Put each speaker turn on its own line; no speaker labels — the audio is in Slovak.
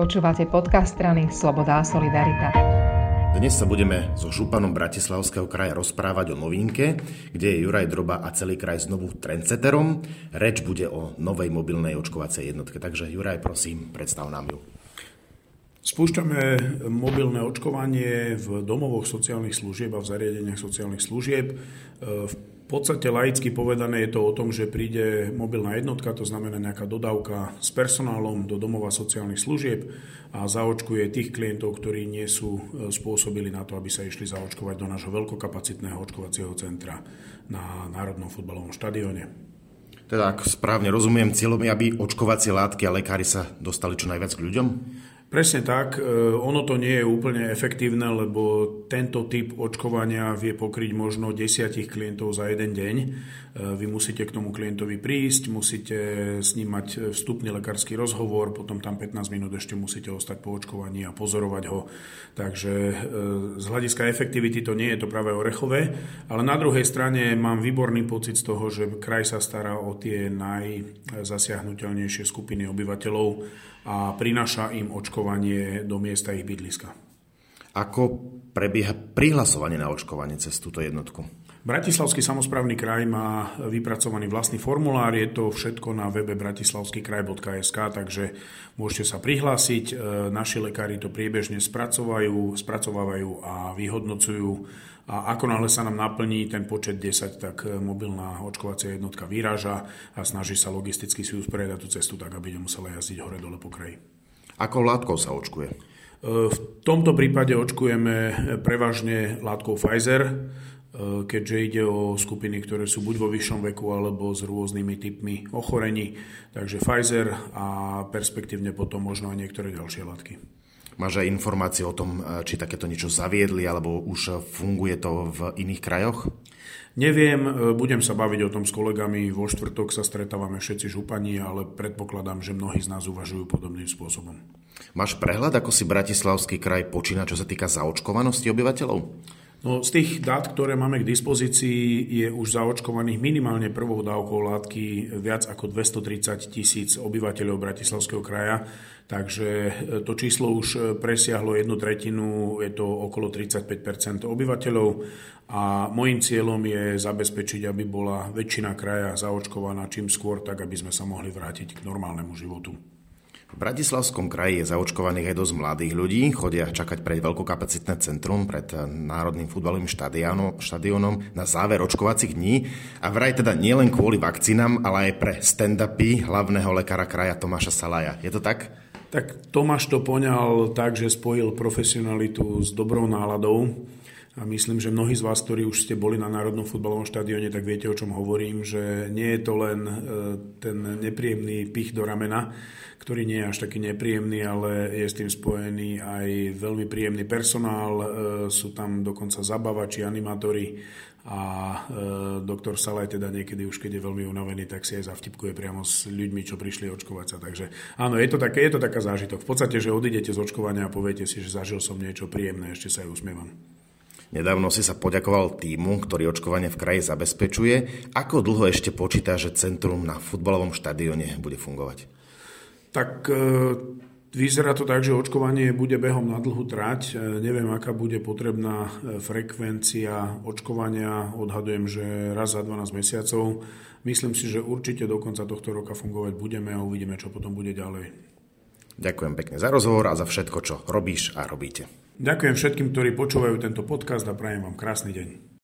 Počúvate podcast strany Sloboda a Solidarita.
Dnes sa budeme so županom Bratislavského kraja rozprávať o novinke, kde je Juraj Droba a celý kraj znovu trendseterom. Reč bude o novej mobilnej očkovacej jednotke. Takže Juraj, prosím, predstav nám ju.
Spúšťame mobilné očkovanie v domovoch sociálnych služieb a v zariadeniach sociálnych služieb. V podstate laicky povedané je to o tom, že príde mobilná jednotka, to znamená nejaká dodávka s personálom do domova sociálnych služieb a zaočkuje tých klientov, ktorí nie sú e, spôsobili na to, aby sa išli zaočkovať do nášho veľkokapacitného očkovacieho centra na Národnom futbalovom štadióne.
Teda, ak správne rozumiem, cieľom je, aby očkovacie látky a lekári sa dostali čo najviac k ľuďom?
Presne tak. E, ono to nie je úplne efektívne, lebo tento typ očkovania vie pokryť možno desiatich klientov za jeden deň. E, vy musíte k tomu klientovi prísť, musíte s ním mať vstupný lekársky rozhovor, potom tam 15 minút ešte musíte ostať po očkovaní a pozorovať ho. Takže e, z hľadiska efektivity to nie je to práve orechové, ale na druhej strane mám výborný pocit z toho, že kraj sa stará o tie najzasiahnutelnejšie skupiny obyvateľov a prináša im očkovanie do miesta ich bydliska.
Ako prebieha prihlasovanie na očkovanie cez túto jednotku?
Bratislavský samozprávny kraj má vypracovaný vlastný formulár, je to všetko na webe bratislavskýkraj.sk, takže môžete sa prihlásiť. E, naši lekári to priebežne spracovajú, spracovávajú a vyhodnocujú a ako náhle sa nám naplní ten počet 10, tak e, mobilná očkovacia jednotka vyráža a snaží sa logisticky si usporiadať tú cestu tak, aby nemusela jazdiť hore-dole po kraji.
Ako látkou sa očkuje?
V tomto prípade očkujeme prevažne látkou Pfizer, keďže ide o skupiny, ktoré sú buď vo vyššom veku alebo s rôznymi typmi ochorení. Takže Pfizer a perspektívne potom možno aj niektoré ďalšie látky.
Máš aj informácie o tom, či takéto niečo zaviedli, alebo už funguje to v iných krajoch?
Neviem, e, budem sa baviť o tom s kolegami. Vo štvrtok sa stretávame všetci župani, ale predpokladám, že mnohí z nás uvažujú podobným spôsobom.
Máš prehľad, ako si Bratislavský kraj počína, čo sa týka zaočkovanosti obyvateľov?
No, z tých dát, ktoré máme k dispozícii, je už zaočkovaných minimálne prvou dávkou látky viac ako 230 tisíc obyvateľov Bratislavského kraja, takže e, to číslo už presiahlo jednu tretinu, je to okolo 35% obyvateľov a môjim cieľom je zabezpečiť, aby bola väčšina kraja zaočkovaná čím skôr, tak aby sme sa mohli vrátiť k normálnemu životu.
V Bratislavskom kraji je zaočkovaných aj dosť mladých ľudí, chodia čakať pred veľkokapacitné centrum, pred Národným futbalovým štadiónom na záver očkovacích dní a vraj teda nielen kvôli vakcínam, ale aj pre stand-upy hlavného lekára kraja Tomáša Salaja. Je to tak?
Tak Tomáš to poňal tak, že spojil profesionalitu s dobrou náladou a myslím, že mnohí z vás, ktorí už ste boli na Národnom futbalovom štadióne, tak viete, o čom hovorím, že nie je to len e, ten nepríjemný pich do ramena, ktorý nie je až taký nepríjemný, ale je s tým spojený aj veľmi príjemný personál, e, sú tam dokonca zabavači, animátori a e, doktor Salaj teda niekedy už keď je veľmi unavený, tak si aj zavtipkuje priamo s ľuďmi, čo prišli očkovať sa. Takže áno, je to, také, je to taká zážitok. V podstate, že odídete z očkovania a poviete si, že zažil som niečo príjemné, ešte sa aj usmievam.
Nedávno si sa poďakoval týmu, ktorý očkovanie v kraji zabezpečuje. Ako dlho ešte počíta, že centrum na futbalovom štadióne bude fungovať?
Tak e, vyzerá to tak, že očkovanie bude behom na dlhú trať. E, neviem, aká bude potrebná e, frekvencia očkovania. Odhadujem, že raz za 12 mesiacov. Myslím si, že určite do konca tohto roka fungovať budeme a uvidíme, čo potom bude ďalej.
Ďakujem pekne za rozhovor a za všetko, čo robíš a robíte.
Ďakujem všetkým, ktorí počúvajú tento podcast a prajem vám krásny deň.